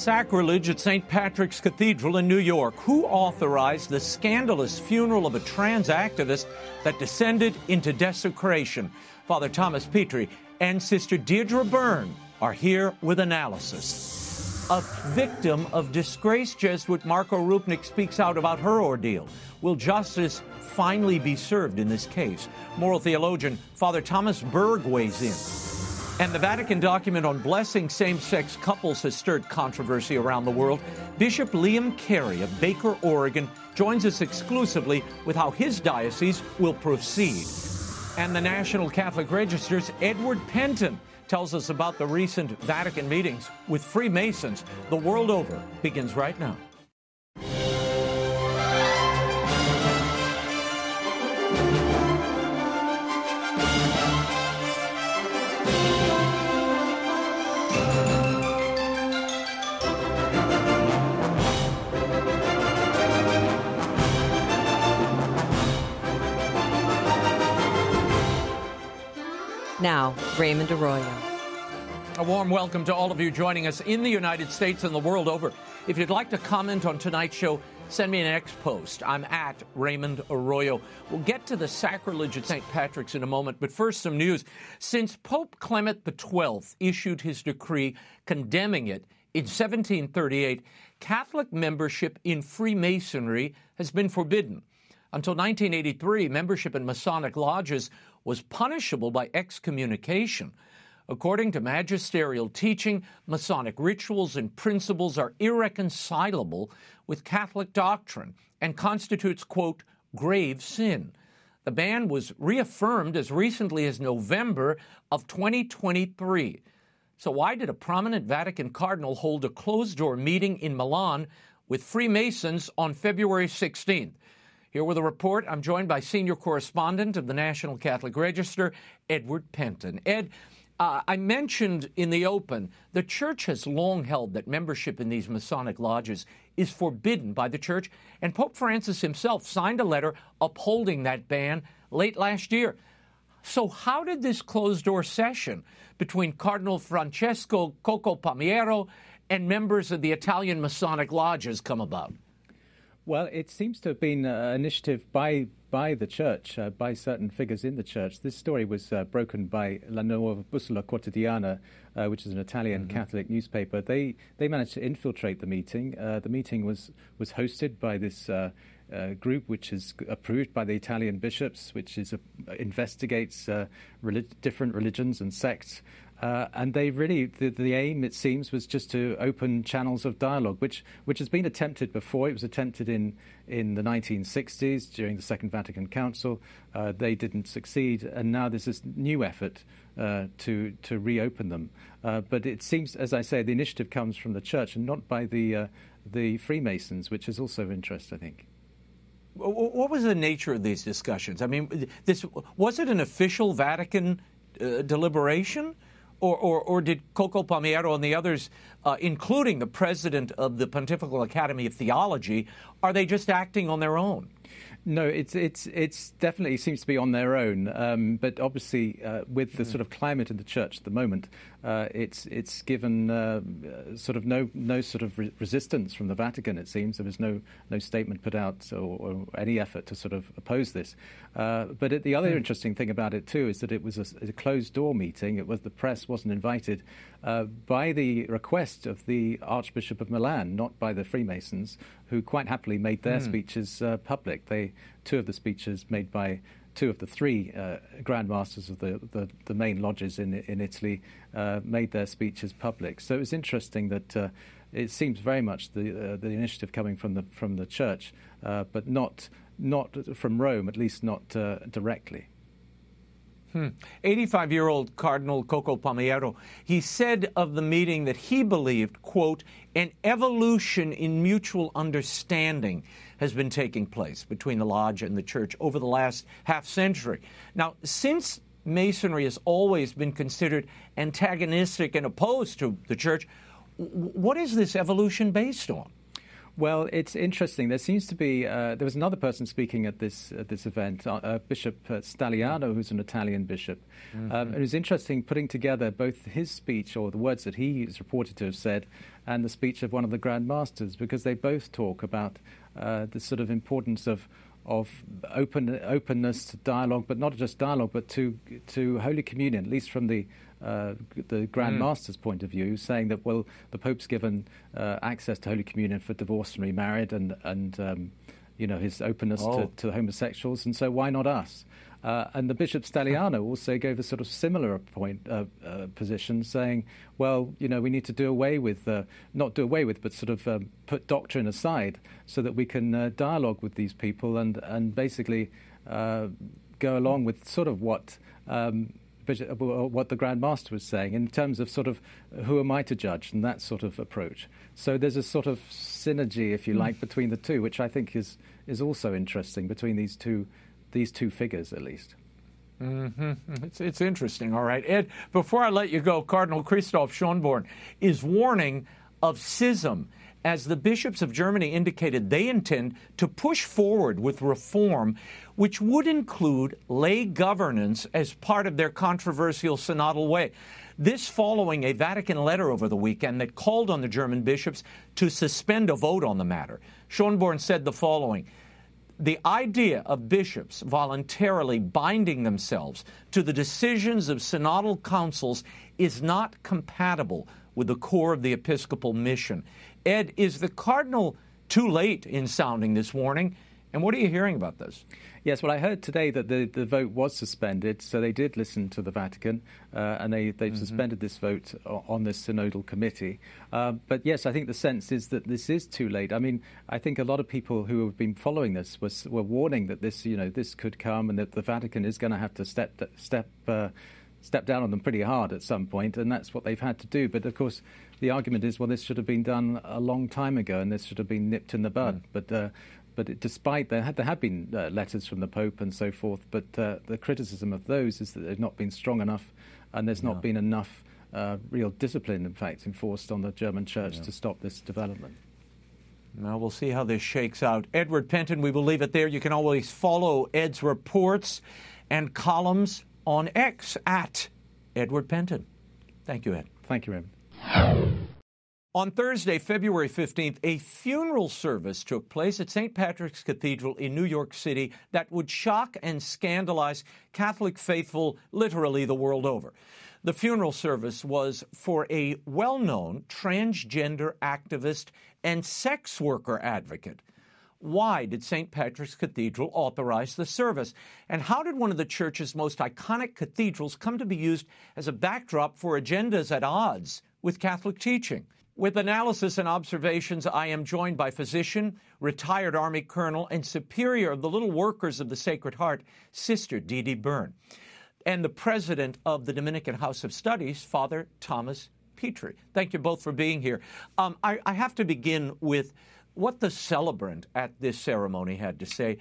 Sacrilege at St. Patrick's Cathedral in New York. Who authorized the scandalous funeral of a trans activist that descended into desecration? Father Thomas Petri and Sister Deirdre Byrne are here with analysis. A victim of disgrace, Jesuit Marko Rupnik speaks out about her ordeal. Will justice finally be served in this case? Moral theologian Father Thomas Berg weighs in. And the Vatican document on blessing same sex couples has stirred controversy around the world. Bishop Liam Cary of Baker, Oregon, joins us exclusively with how his diocese will proceed. And the National Catholic Register's Edward Pentin tells us about the recent Vatican meetings with Freemasons the world over begins right now. Now, Raymond Arroyo. A warm welcome to all of you joining us in the United States and the world over. If you'd like to comment on tonight's show, send me an X post. I'm at Raymond Arroyo. We'll get to the sacrilege at St. Patrick's in a moment, but first, some news. Since Pope Clement XII issued his decree condemning it in 1738, Catholic membership in Freemasonry has been forbidden. Until 1983, membership in Masonic lodges was punishable by excommunication. According to magisterial teaching, Masonic rituals and principles are irreconcilable with Catholic doctrine and constitutes, quote, grave sin. The ban was reaffirmed as recently as November of 2023. So, why did a prominent Vatican cardinal hold a closed door meeting in Milan with Freemasons on February 16th? Here with a report, I'm joined by senior correspondent of the National Catholic Register, Edward Pentin. Ed, uh, I mentioned in the open, the church has long held that membership in these Masonic lodges is forbidden by the church, and Pope Francis himself signed a letter upholding that ban late last year. So, how did this closed door session between Cardinal Francesco Coccopalmerio and members of the Italian Masonic lodges come about? Well, it seems to have been an initiative by by the church, uh, by certain figures in the church. This story was uh, broken by La Nuova Bussola Quotidiana, uh, which is an Italian mm-hmm. Catholic newspaper. They they managed to infiltrate the meeting. Uh, the meeting was was hosted by this. Uh, uh, group which is approved by the Italian bishops, which is investigates relig- different religions and sects, uh, and they really, the, the, aim, it seems, was just to open channels of dialogue, which, which has been attempted before. It was attempted in, in the 1960s during the Second Vatican Council. Uh, they didn't succeed, and now there's this new effort uh, to, to reopen them. Uh, but it seems, as I say, the initiative comes from the church and not by the, uh, the Freemasons, which is also of interest, I think. What was the nature of these discussions? I mean, this was it an official Vatican uh, deliberation? Or, or, or, did Coccopalmerio and the others, uh, including the president of the Pontifical Academy of Theology, are they just acting on their own? No, it's it's it's definitely seems to be on their own. Um, but obviously, uh, with the mm. sort of climate in the church at the moment, uh, it's it's given uh, sort of no no sort of re- resistance from the Vatican. It seems there was no no statement put out or, or any effort to sort of oppose this. Uh, but it, the other mm. interesting thing about it too is that it was a, a, closed door meeting. It was the press wasn't invited uh, by the request of the Archbishop of Milan, not by the Freemasons, who quite happily made their mm. speeches uh, public. They two of the speeches made by two of the three uh, Grand Masters of the, the, the, main lodges in, in Italy uh, made their speeches public. So it was interesting that uh, it seems very much the, uh, the initiative coming from the, from the church, uh, but not, not from Rome, at least not uh, directly. 85 hmm. year old Cardinal Coccopalmerio, he said of the meeting that he believed, quote, an evolution in mutual understanding has been taking place between the lodge and the church over the last half century. Now, since Masonry has always been considered antagonistic and opposed to the church, what is this evolution based on? Well, it's interesting. There seems to be uh, there was another person speaking at this at this event, uh, uh Bishop uh, Stagliano, who's an Italian bishop. Mm-hmm. Um, it was interesting putting together both his speech or the words that he is reported to have said, and the speech of one of the Grand Masters, because they both talk about uh, the sort of importance of of open openness to dialogue, but not just dialogue, but to to Holy Communion, at least from the uh, the Grand mm. Master's point of view, saying that well, the Pope's given uh, access to Holy Communion for divorced and remarried, and and um, you know his openness oh. to, to homosexuals, and so why not us? Uh, and the Bishop Stagliano also gave a sort of similar point uh, uh, position, saying, "Well, you know, we need to do away with, uh, not do away with, but sort of um, put doctrine aside, so that we can uh, dialogue with these people and and basically uh, go along with sort of what." Um, what the Grand Master was saying in terms of sort of who am I to judge and that sort of approach. So there's a sort of synergy, if you hmm. like, between the two, which I think is is also interesting between these two these two figures at least. Mm-hmm. It's, it's interesting. All right. Ed, before I let you go, Cardinal Christoph Schonborn is warning of schism as the bishops of Germany indicated they intend to push forward with reform which would include lay governance as part of their controversial synodal way. This following a Vatican letter over the weekend that called on the German bishops to suspend a vote on the matter. Schonborn said the following the idea of bishops voluntarily binding themselves to the decisions of synodal councils is not compatible with the core of the episcopal mission. Ed, is the cardinal too late in sounding this warning? And what are you hearing about this? Yes, well, I heard today that the, the vote was suspended, so they did listen to the Vatican, uh, and they, they've mm-hmm. suspended this vote on this synodal committee. Uh, but yes, I think the sense is that this is too late. I mean, I think a lot of people who have been following this was, were warning that this, you know, this could come and that the Vatican is going to have to step, step, uh, step down on them pretty hard at some point, and that's what they've had to do. But of course, the argument is, well, this should have been done a long time ago, and this should have been nipped in the bud. Mm. But uh, but it, despite there, had, there have been uh, letters from the Pope and so forth, but uh, the criticism of those is that they've not been strong enough, and there's not been enough uh, real discipline, in fact, enforced on the German Church yeah. to stop this development. Now we'll see how this shakes out. Edward Pentin, we will leave it there. You can always follow Ed's reports and columns on X at Edward Pentin. Thank you, Ed. Thank you, Raymond. On Thursday, February 15th, a funeral service took place at St. Patrick's Cathedral in New York City that would shock and scandalize Catholic faithful literally the world over. The funeral service was for a well known transgender activist and sex worker advocate. Why did St. Patrick's Cathedral authorize the service? And how did one of the church's most iconic cathedrals come to be used as a backdrop for agendas at odds with Catholic teaching? With analysis and observations, I am joined by physician, retired Army colonel, and superior of the Little Workers of the Sacred Heart, Sister Dee Dee Byrne, and the president of the Dominican House of Studies, Father Thomas Petri. Thank you both for being here. Um, I, I have to begin with what the celebrant at this ceremony had to say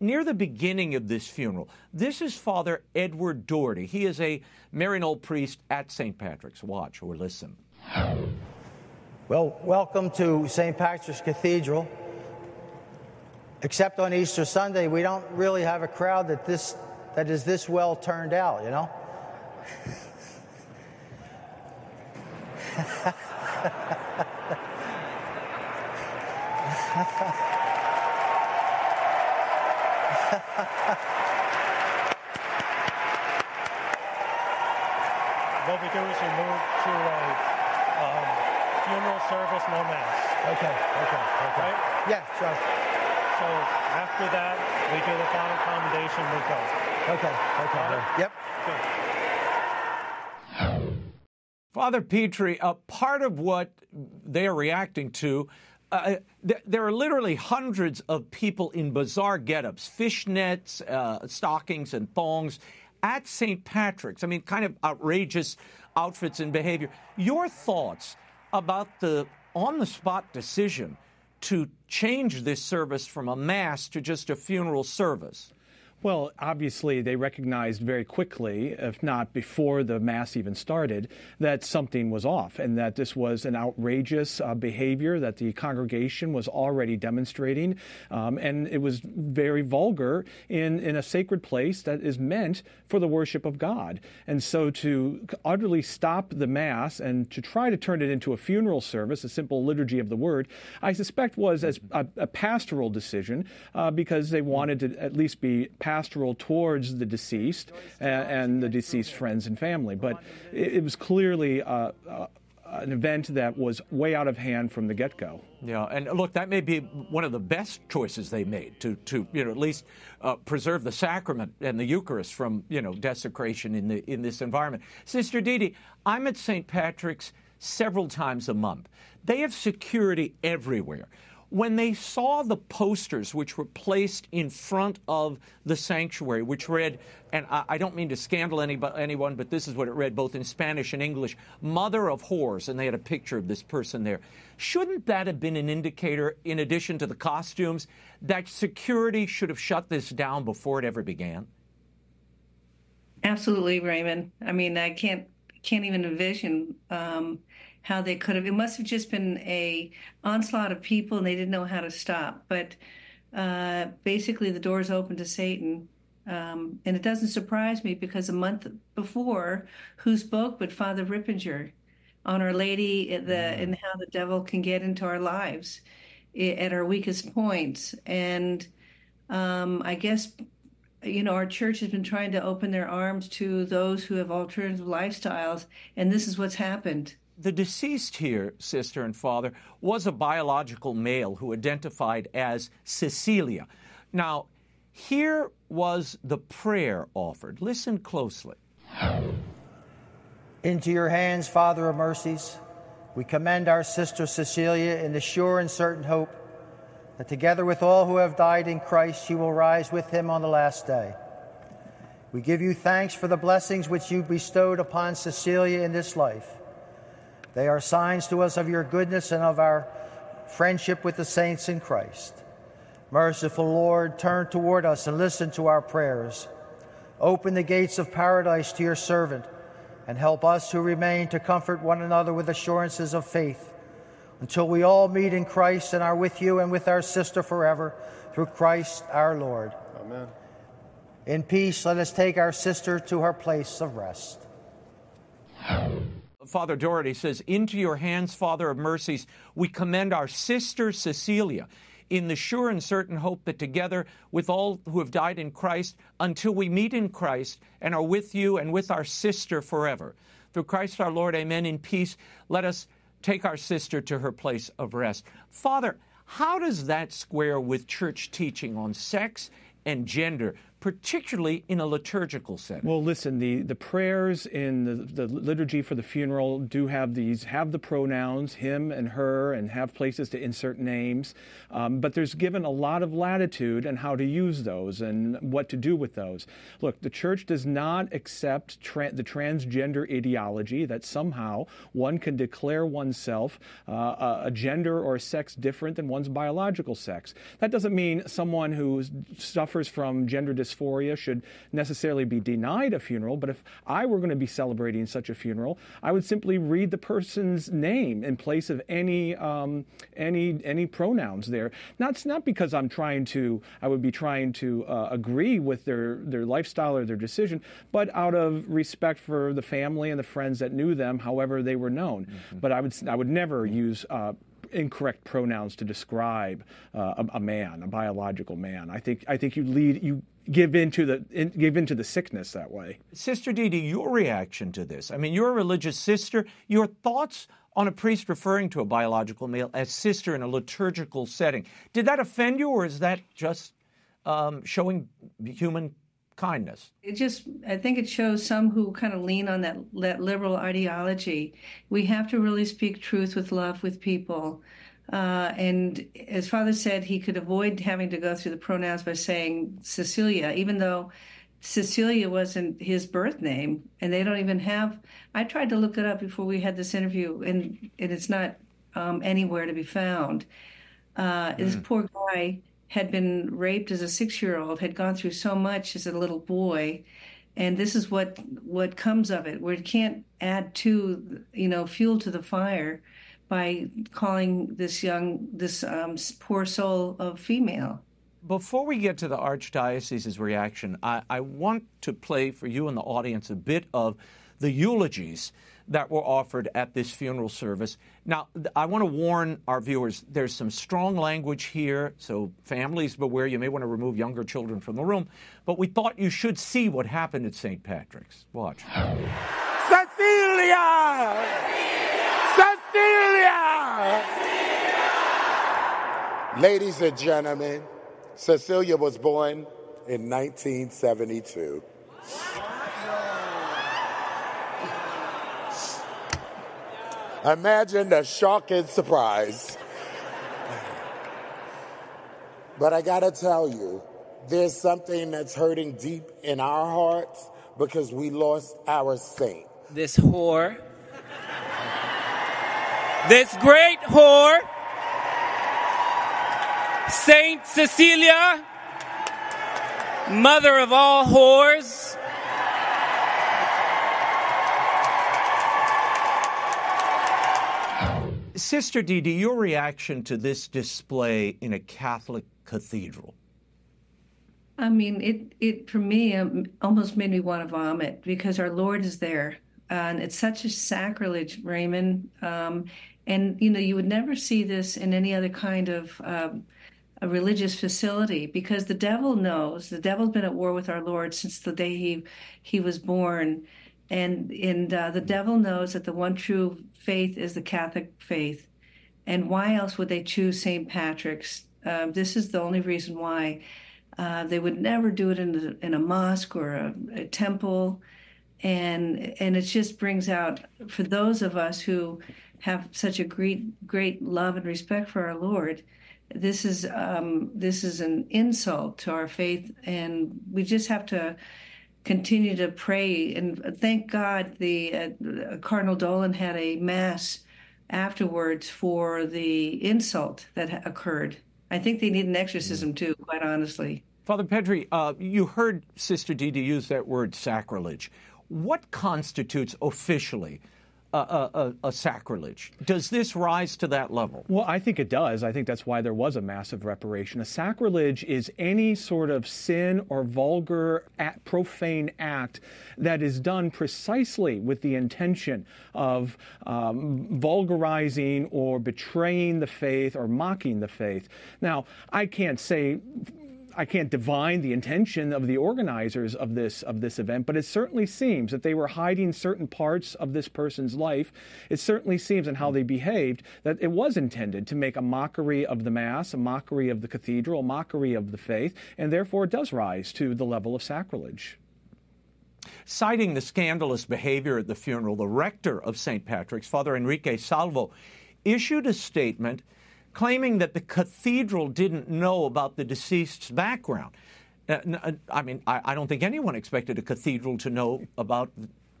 near the beginning of this funeral. This is Father Edward Dougherty. He is a Maryknoll priest at St. Patrick's. Watch or listen. Well, welcome to St. Patrick's Cathedral. Except on Easter Sunday, we don't really have a crowd that this that is this well turned out, you know? what we do is we move to a funeral service, no mass. Okay, okay, okay. Right? Yeah, sure. So after that, we do the final commendation, we go. Okay, okay. Yep. Good. Father Petri, uh, part of what they are reacting to uh, th- there are literally hundreds of people in bizarre get-ups, fishnets, uh, stockings, and thongs at St. Patrick's. I mean, kind of outrageous outfits and behavior. Your thoughts about the on the spot decision to change this service from a mass to just a funeral service? Well, obviously, they recognized very quickly, if not before the Mass even started, that something was off and that this was an outrageous uh, behavior that the congregation was already demonstrating. Um, and it was very vulgar in, in a sacred place that is meant for the worship of God. And so to utterly stop the Mass and to try to turn it into a funeral service, a simple liturgy of the word, I suspect was as a, a pastoral decision uh, because they wanted to at least be pastoral towards the deceased and, and the deceased friends and family. But it, it was clearly uh, uh, an event that was way out of hand from the get go. Yeah, and look, that may be one of the best choices they made to, to you know, at least uh, preserve the sacrament and the Eucharist from, you know, desecration in, the, in this environment. Sister Didi, I'm at St. Patrick's several times a month. They have security everywhere when they saw the posters which were placed in front of the sanctuary, which read, and I, don't mean to scandal anyone, but this is what it read both in Spanish and English Mother of Whores, and they had a picture of this person there. Shouldn't that have been an indicator, in addition to the costumes, that security should have shut this down before it ever began? Absolutely, Raymond. I mean, I can't can't even envision um, how they could have. It must have just been a onslaught of people, and they didn't know how to stop. But uh, basically, the doors open to Satan. Um, and it doesn't surprise me because a month before, who spoke but Father Ripperger on Our Lady the, mm. and how the devil can get into our lives at our weakest points. And um, I guess, you know, our church has been trying to open their arms to those who have alternative lifestyles, and this is what's happened the deceased here, sister and father, was a biological male who identified as Cecilia. Now, here was the prayer offered. Listen closely. Into your hands, Father of mercies, we commend our sister Cecilia in the sure and certain hope that together with all who have died in Christ, she will rise with him on the last day. We give you thanks for the blessings which you bestowed upon Cecilia in this life they are signs to us of your goodness and of our friendship with the saints in Christ. Merciful Lord, turn toward us and listen to our prayers. Open the gates of paradise to your servant and help us who remain to comfort one another with assurances of faith until we all meet in Christ and are with you and with our sister forever through Christ our Lord. Amen. In peace, let us take our sister to her place of rest. Father Dougherty says, Into your hands, Father of mercies, we commend our sister Cecilia in the sure and certain hope that together with all who have died in Christ, until we meet in Christ and are with you and with our sister forever. Through Christ our Lord, amen. In peace, let us take our sister to her place of rest. Father, how does that square with church teaching on sex and gender? Particularly in a liturgical setting. Well, listen, the, the prayers in the, the liturgy for the funeral do have these, have the pronouns, him and her, and have places to insert names. Um, but there's given a lot of latitude on how to use those and what to do with those. Look, the church does not accept tra- the transgender ideology that somehow one can declare oneself uh, a gender or a sex different than one's biological sex. That doesn't mean someone who suffers from gender dysphoria dysphoria should necessarily be denied a funeral, but if I were going to be celebrating such a funeral, I would simply read the person's name in place of any um, any any pronouns there. Not not because I'm trying to I would be trying to uh, agree with their their lifestyle or their decision, but out of respect for the family and the friends that knew them, however they were known. Mm-hmm. But I would I would never use uh, incorrect pronouns to describe uh, a, a, man, a biological man. I think I think you lead you give into the in, give into the sickness that way. Sister Dee, your reaction to this? I mean, you're a religious sister. Your thoughts on a priest referring to a biological male as sister in a liturgical setting? Did that offend you, or is that just um, showing human kindness. It just, I think it shows some who kind of lean on that, that liberal ideology. We have to really speak truth with love with people. Uh, and as Father said, he could avoid having to go through the pronouns by saying Cecilia, even though Cecilia wasn't his birth name, and they don't even have. I tried to look it up before we had this interview, and, and it's not um, anywhere to be found. Uh, mm. This poor guy had been raped as a six year old, had gone through so much as a little boy. And this is what what comes of it. We can't add to you know fuel to the fire by calling this young this um, poor soul a female. Before we get to the archdiocese's reaction, I, I want to play for you and the audience a bit of the eulogies that were offered at this funeral service. Now, I want to warn our viewers there's some strong language here, so families beware. You may want to remove younger children from the room. But we thought you should see what happened at St. Patrick's. Watch. Cecilia! Cecilia! Cecilia! Ladies and gentlemen, Cecilia was born in 1972. Imagine the shock and surprise. But I gotta tell you, there's something that's hurting deep in our hearts because we lost our saint. This whore, this great whore, Saint Cecilia, mother of all whores. Sister Dee your reaction to this display in a Catholic cathedral? I mean, it it for me um, almost made me want to vomit because our Lord is there, and it's such a sacrilege, Raymond. Um, and you know, you would never see this in any other kind of um, a religious facility because the devil knows the devil's been at war with our Lord since the day he he was born, and and uh, the devil knows that the one true faith is the Catholic faith, and why else would they choose St. Patrick's? Uh, this is the only reason why. Uh, they would never do it in a, in a mosque or a, a, temple, and and it just brings out for those of us who have such a great great love and respect for our Lord. This is um, this is an insult to our faith, and we just have to continue to pray and thank God. The uh, Cardinal Dolan had a mass afterwards for the insult that occurred. I think they need an exorcism too, quite honestly. Father Petri, uh, you heard Sister Dee use that word sacrilege. What constitutes officially a, a, a, sacrilege? Does this rise to that level? Well, I think it does. I think that's why there was a massive reparation. A sacrilege is any sort of sin or vulgar, profane act that is done precisely with the intention of um, vulgarizing or betraying the faith or mocking the faith. Now, I can't say I can't divine the intention of the organizers of this of this event, but it certainly seems that they were hiding certain parts of this person's life. It certainly seems in how they behaved that it was intended to make a mockery of the mass, a mockery of the cathedral, a mockery of the faith, and therefore it does rise to the level of sacrilege. Citing the scandalous behavior at the funeral, the rector of St. Patrick's, Father Enrique Salvo, issued a statement claiming that the cathedral didn't know about the deceased's background. Uh, uh, I mean, I, I, don't think anyone expected a cathedral to know about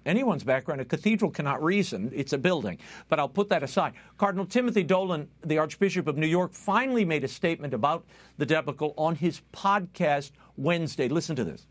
anyone's background. A cathedral cannot reason, it's a building. But I'll put that aside. Cardinal Timothy Dolan, the Archbishop of New York, finally made a statement about the debacle on his podcast Wednesday. Listen to this.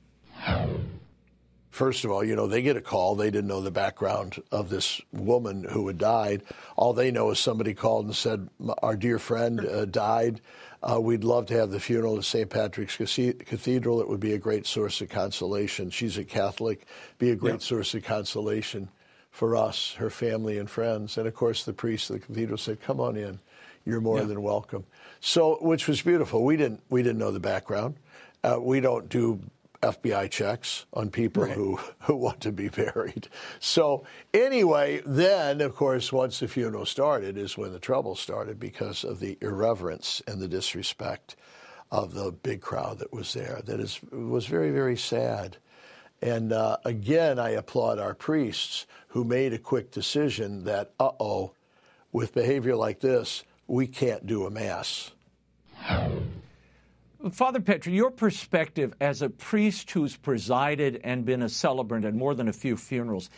First of all, you know, they get a call. They didn't know the background of this woman who had died. All they know is somebody called and said, Our dear friend uh, died. Uh, we'd love to have the funeral at St. Patrick's Cathedral. It would be a great source of consolation. She's a Catholic, be a great yeah. source of consolation for us, her family, and friends. And of course, the priest of the cathedral said, Come on in. You're more yeah. than welcome. So, which was beautiful. We didn't, we didn't know the background. Uh, we don't do FBI checks on people right. who, who want to be buried. So, anyway, then, of course, once the funeral started, is when the trouble started because of the irreverence and the disrespect of the big crowd that was there. That is, was very, very sad. And uh, again, I applaud our priests who made a quick decision that, uh oh, with behavior like this, we can't do a mass. Father Petri, your perspective as a priest who's presided and been a celebrant at more than a few funerals,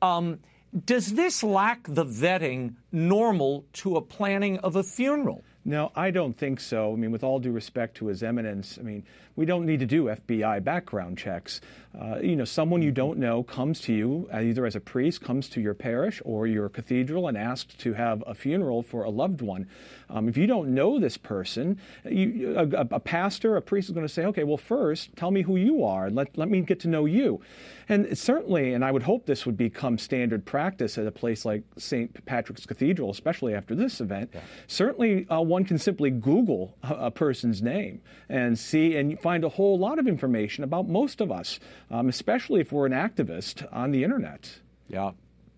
um, does this lack the vetting normal to a planning of a funeral? No, I don't think so. I mean, with all due respect to His Eminence, I mean, we don't need to do FBI background checks. Uh, you know, someone you don't know comes to you, uh, either as a priest, comes to your parish or your cathedral and asks to have a funeral for a loved one. Um, if you don't know this person, you, a, a, pastor, a priest is going to say, okay, well, first, tell me who you are. and Let, let me get to know you. And certainly, and I would hope this would become standard practice at a place like St. Patrick's Cathedral, especially after this event. Yeah. Certainly, uh, one can simply Google a, a, person's name and see and find a whole lot of information about most of us, um, especially if we're an activist on the internet. Yeah.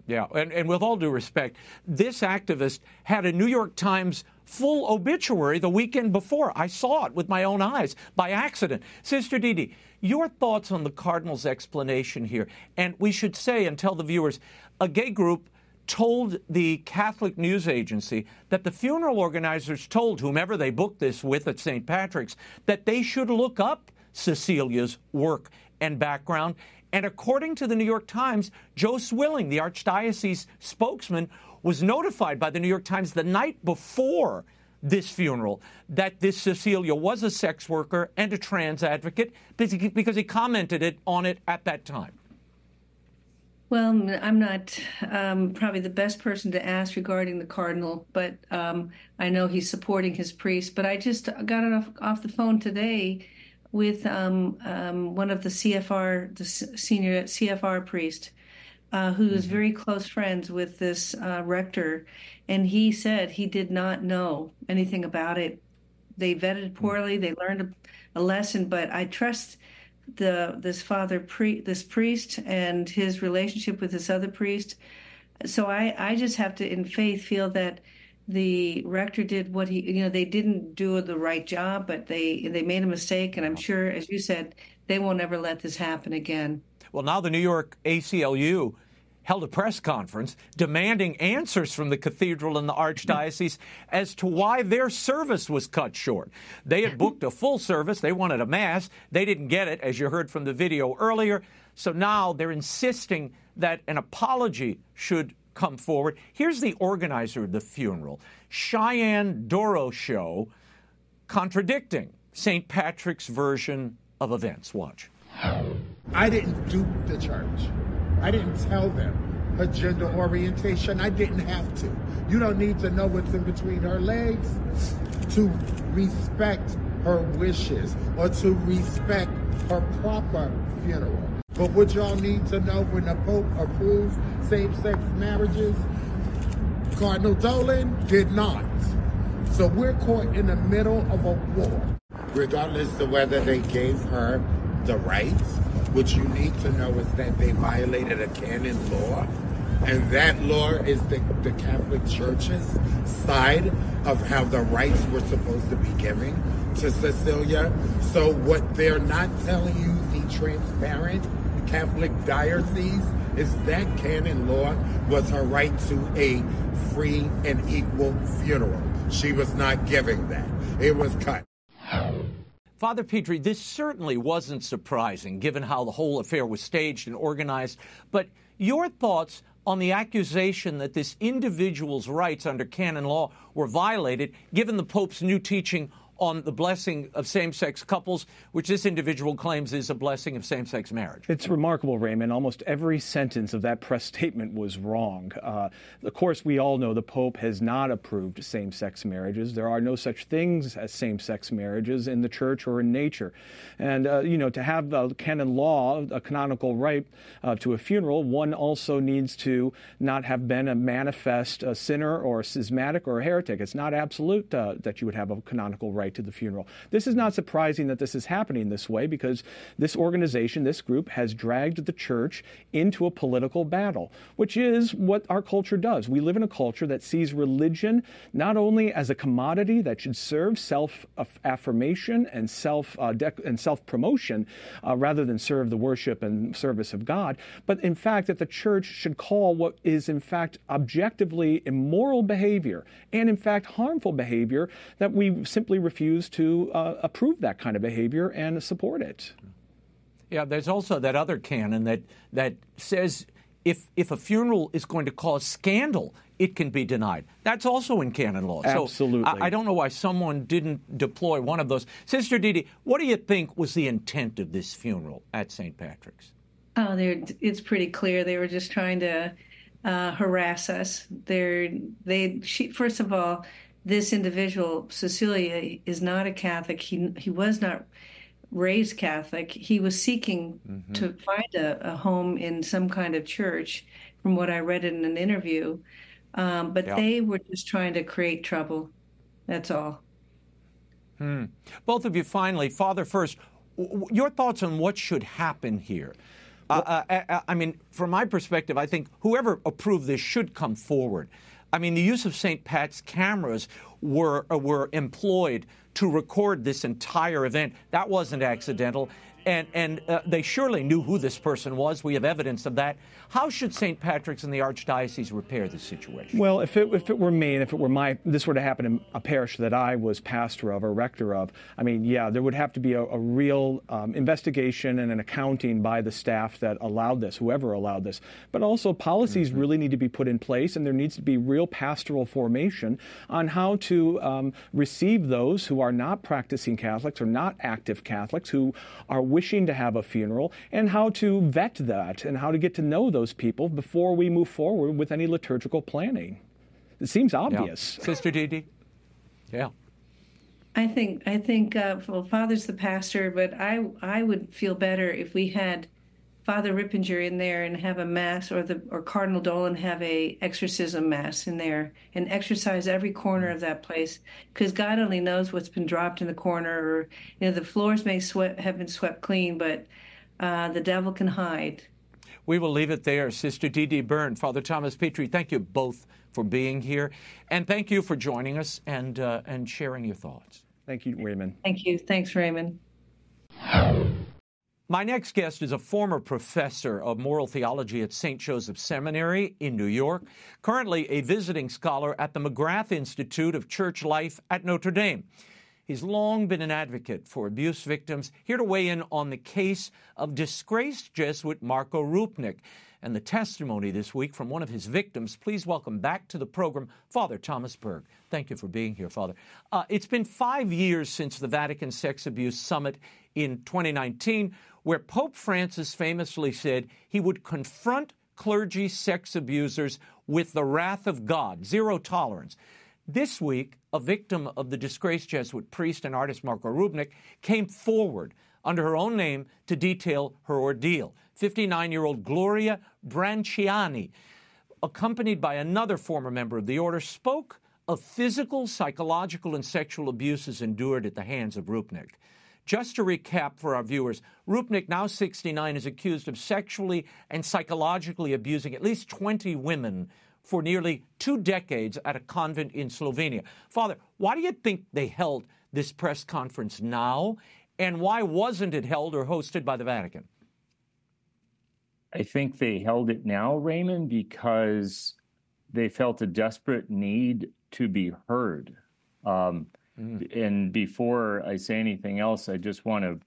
Yeah, and, and with all due respect, this activist had a New York Times full obituary the weekend before. I saw it with my own eyes by accident. Sister Didi, your thoughts on the Cardinal's explanation here. And we should say and tell the viewers a gay group told the Catholic news agency that the funeral organizers told whomever they booked this with at St. Patrick's that they should look up Cecilia's work and background. And according to the New York Times, Joe Zwilling, the Archdiocese spokesman, was notified by the New York Times the night before this funeral that this Cecilia was a sex worker and a trans advocate because he commented on it at that time. Well, I'm not um, probably the best person to ask regarding the cardinal, but um, I know he's supporting his priest. But I just got off, off the phone today with um, um one of the CFR, the senior CFR priest, uh, who is mm-hmm. very close friends with this uh, rector, and he said he did not know anything about it. They vetted mm. poorly. They learned a, a lesson, but I trust the this father pre this priest and his relationship with this other priest. So I I just have to in faith feel that the rector did what he you know they didn't do the right job, but they they made a mistake, and I'm sure as you said they won't ever let this happen again. Well, now the New York ACLU held a press conference demanding answers from the cathedral and the archdiocese as to why their service was cut short. They had booked a full service, they wanted a mass, they didn't get it, as you heard from the video earlier. So now they're insisting that an apology should come forward. Here's the organizer of the funeral, Ceyenne Doroshow, contradicting St. Patrick's version of events. Watch. I didn't dupe the church. I didn't tell them her gender orientation. I didn't have to. You don't need to know what's in between her legs to respect her wishes or to respect her proper funeral. But what y'all need to know when the Pope approves same-sex marriages, Cardinal Dolan did not. So we're caught in the middle of a war. Regardless of whether they gave her the rights what you need to know is that they violated a canon law, and that law is the, the Catholic Church's side of how the rights were supposed to be given to Cecilia. So, what they're not telling you, the transparent Catholic diocese, is that canon law was her right to a free and equal funeral. She was not giving that, it was cut. Father Petri, this certainly wasn't surprising given how the whole affair was staged and organized, but your thoughts on the accusation that this individual's rights under canon law were violated given the Pope's new teaching on the blessing of same sex couples, which this individual claims is a blessing of same sex marriage. It's remarkable, Raymond. Almost every sentence of that press statement was wrong. Uh, of course, we all know the Pope has not approved same sex marriages. There are no such things as same sex marriages in the church or in nature. And, uh, you know, to have a canon law, a canonical right uh, to a funeral, one also needs to not have been a manifest sinner or a schismatic or a heretic. It's not absolute uh, that you would have a canonical right right to the funeral. This is not surprising that this is happening this way because this organization, this group, has dragged the church into a political battle, which is what our culture does. We live in a culture that sees religion not only as a commodity that should serve self affirmation and self uh, and self promotion uh, rather than serve the worship and service of God, but in fact that the church should call what is in fact objectively immoral behavior and in fact harmful behavior that we simply refuse to uh, approve that kind of behavior and support it. Yeah, there's also that other canon that that says if if a funeral is going to cause scandal it can be denied. That's also in canon law. Absolutely. So I, I don't know why someone didn't deploy one of those. Sister Didi, what do you think was the intent of this funeral at St. Patrick's? Oh, it's pretty clear they were just trying to uh, harass us. They're they she first of all, this individual Cecilia is not a Catholic. He he was not raised Catholic. He was seeking mm-hmm. to find a, a, home in some kind of church, from what I read in an interview. Um, but yeah. they were just trying to create trouble. That's all. Hmm. Both of you, finally, Father first, w- your thoughts on what should happen here? Uh, uh, uh, I mean, from my perspective, I think whoever approved this should come forward. I mean, the use of St. Pat's cameras were uh, were employed to record this entire event. That wasn't accidental and and uh, they surely knew who this person was. We have evidence of that. How should St. Patrick's and the Archdiocese repair this situation? Well, if it, if it were me and if it were my, this were to happen in a parish that I was pastor of or rector of, I mean, yeah, there would have to be a, a real um, investigation and an accounting by the staff that allowed this, whoever allowed this. But also, policies mm-hmm. really need to be put in place, and there needs to be real pastoral formation on how to um, receive those who are not practicing Catholics or not active Catholics who are wishing to have a funeral and how to vet that and how to get to know those people before we move forward with any liturgical planning. It seems obvious. Yeah. Sister Didi? Yeah. I think I think uh, well, Father's the pastor, but I I would feel better if we had Father Ripperger in there and have a mass, or the or Cardinal Dolan have a exorcism mass in there and exorcise every corner of that place, because God only knows what's been dropped in the corner, or you know the floors may swept, have been swept clean, but uh, the devil can hide. We will leave it there, Sister Didi Byrne, Father Thomas Petri. Thank you both for being here, and thank you for joining us and uh, and sharing your thoughts. Thank you, Raymond. Thank you. Thanks, Raymond. My next guest is a former professor of moral theology at St. Joseph Seminary in New York, currently a visiting scholar at the McGrath Institute of Church Life at Notre Dame. He's long been an advocate for abuse victims, here to weigh in on the case of disgraced Jesuit Marko Rupnik and the testimony this week from one of his victims. Please welcome back to the program Father Thomas Berg. Thank you for being here, Father. Uh, it's been five years since the Vatican Sex Abuse Summit in 2019, where Pope Francis famously said he would confront clergy sex abusers with the wrath of God, zero tolerance. This week, a victim of the disgraced Jesuit priest and artist Marko Rupnik came forward under her own name to detail her ordeal. 59 year old Gloria Branciani, accompanied by another former member of the order, spoke of physical, psychological, and sexual abuses endured at the hands of Rupnik. Just to recap for our viewers, Rupnik, now 69, is accused of sexually and psychologically abusing at least 20 women for nearly two decades at a convent in Slovenia. Father, why do you think they held this press conference now? And why wasn't it held or hosted by the Vatican? I think they held it now, Raymond, because they felt a desperate need to be heard. Um, Mm. And before I say anything else, I just want to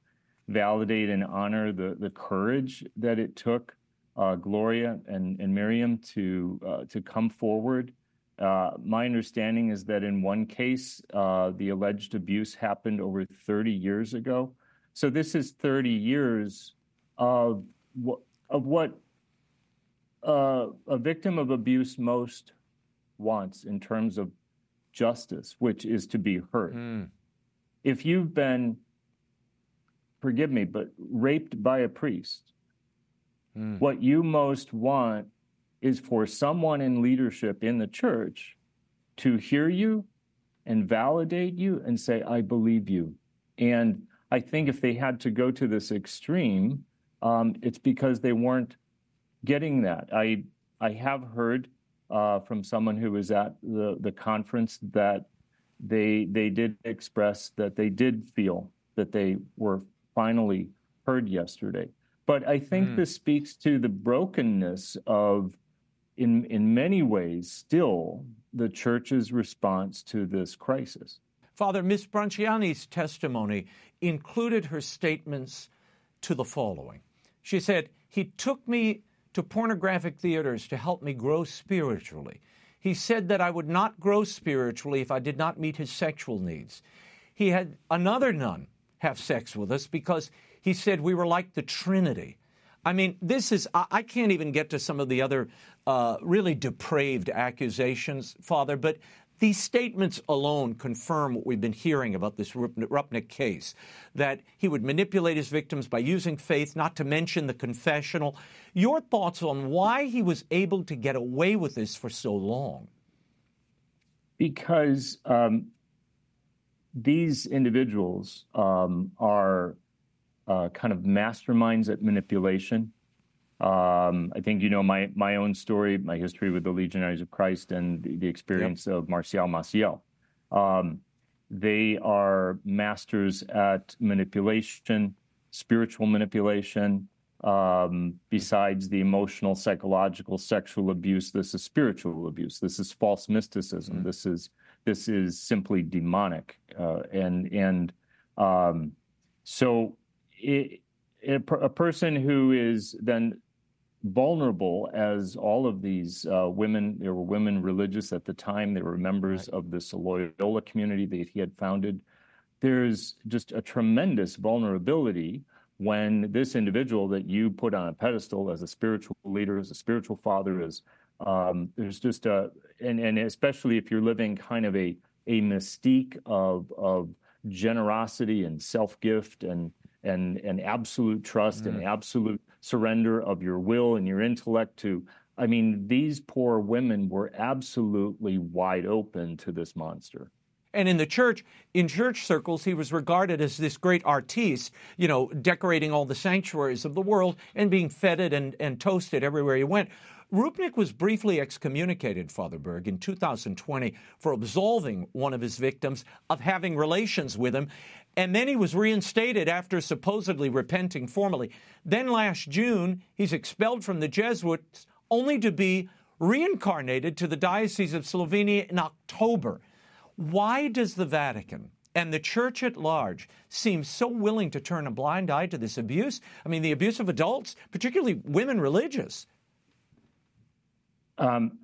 validate and honor the, the courage that it took uh, Gloria and, and Miriam to uh, to come forward. Uh, my understanding is that in one case, uh, the alleged abuse happened over 30 years ago. So this is 30 years of of what uh, a victim of abuse most wants in terms of justice, which is to be heard. Mm. If you've been, forgive me, but raped by a priest, mm. what you most want is for someone in leadership in the church to hear you and validate you and say, I believe you. And I think if they had to go to this extreme, um, it's because they weren't getting that. I I have heard uh, from someone who was at the, the conference that they they did express that they did feel that they were finally heard yesterday. But I think mm. this speaks to the brokenness of, in in many ways, still the church's response to this crisis. Father, Miss Branciani's testimony included her statements to the following. She said, He took me to pornographic theaters to help me grow spiritually. He said that I would not grow spiritually if I did not meet his sexual needs. He had another nun have sex with us because he said we were like the Trinity. I mean, this is, I can't even get to some of the other uh, really depraved accusations, Father, but these statements alone confirm what we've been hearing about this Rupnik case that he would manipulate his victims by using faith, not to mention the confessional. Your thoughts on why he was able to get away with this for so long? Because um, these individuals um, are uh, kind of masterminds at manipulation. Um, I think you know my my own story, my history with the Legionaries of Christ, and the, the experience yep. of Marcial Maciel. Um, they are masters at manipulation, spiritual manipulation. Um, besides the emotional, psychological, sexual abuse, this is spiritual abuse. This is false mysticism. Mm. This is this is simply demonic, uh, and and um, so it, it, a person who is then vulnerable as all of these uh, women, there were women religious at the time, they were members right. of this Loyola community that he had founded. There's just a tremendous vulnerability when this individual that you put on a pedestal as a spiritual leader, as a spiritual father, is um, there's just a and and especially if you're living kind of a a mystique of of generosity and self gift and and and absolute trust mm. and absolute surrender of your will and your intellect to I mean, these poor women were absolutely wide open to this monster. And in the church, in church circles, he was regarded as this great artiste, you know, decorating all the sanctuaries of the world and being feted and, and toasted everywhere he went. Rupnik was briefly excommunicated, Father Berg, in 2020 for absolving one of his victims of having relations with him. And then he was reinstated after supposedly repenting formally. Then last June, he's expelled from the Jesuits only to be reincarnated to the Diocese of Slovenia in October. Why does the Vatican and the church at large seem so willing to turn a blind eye to this abuse? I mean, the abuse of adults, particularly women religious. Um,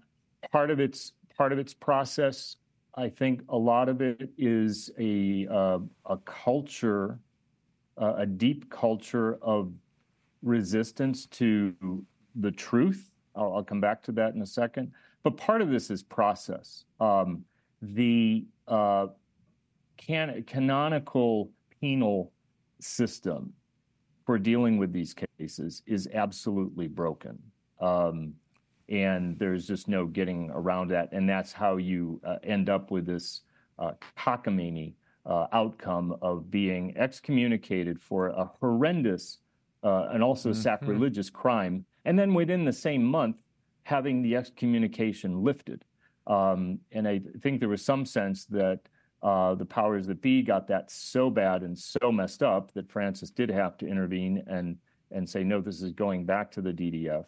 part of its part of its process I think a lot of it is a uh, a culture, uh, a deep culture of resistance to the truth. I'll, I'll, come back to that in a second. But part of this is process. Um, the uh, can- canonical penal system for dealing with these cases is absolutely broken. Um, and there's just no getting around that. And that's how you uh, end up with this uh, cockamamie uh, outcome of being excommunicated for a horrendous uh, and also mm-hmm. sacrilegious crime, and then within the same month having the excommunication lifted. Um, and I think there was some sense that uh, the powers that be got that so bad and so messed up that Francis did have to intervene and and say no, this is going back to the DDF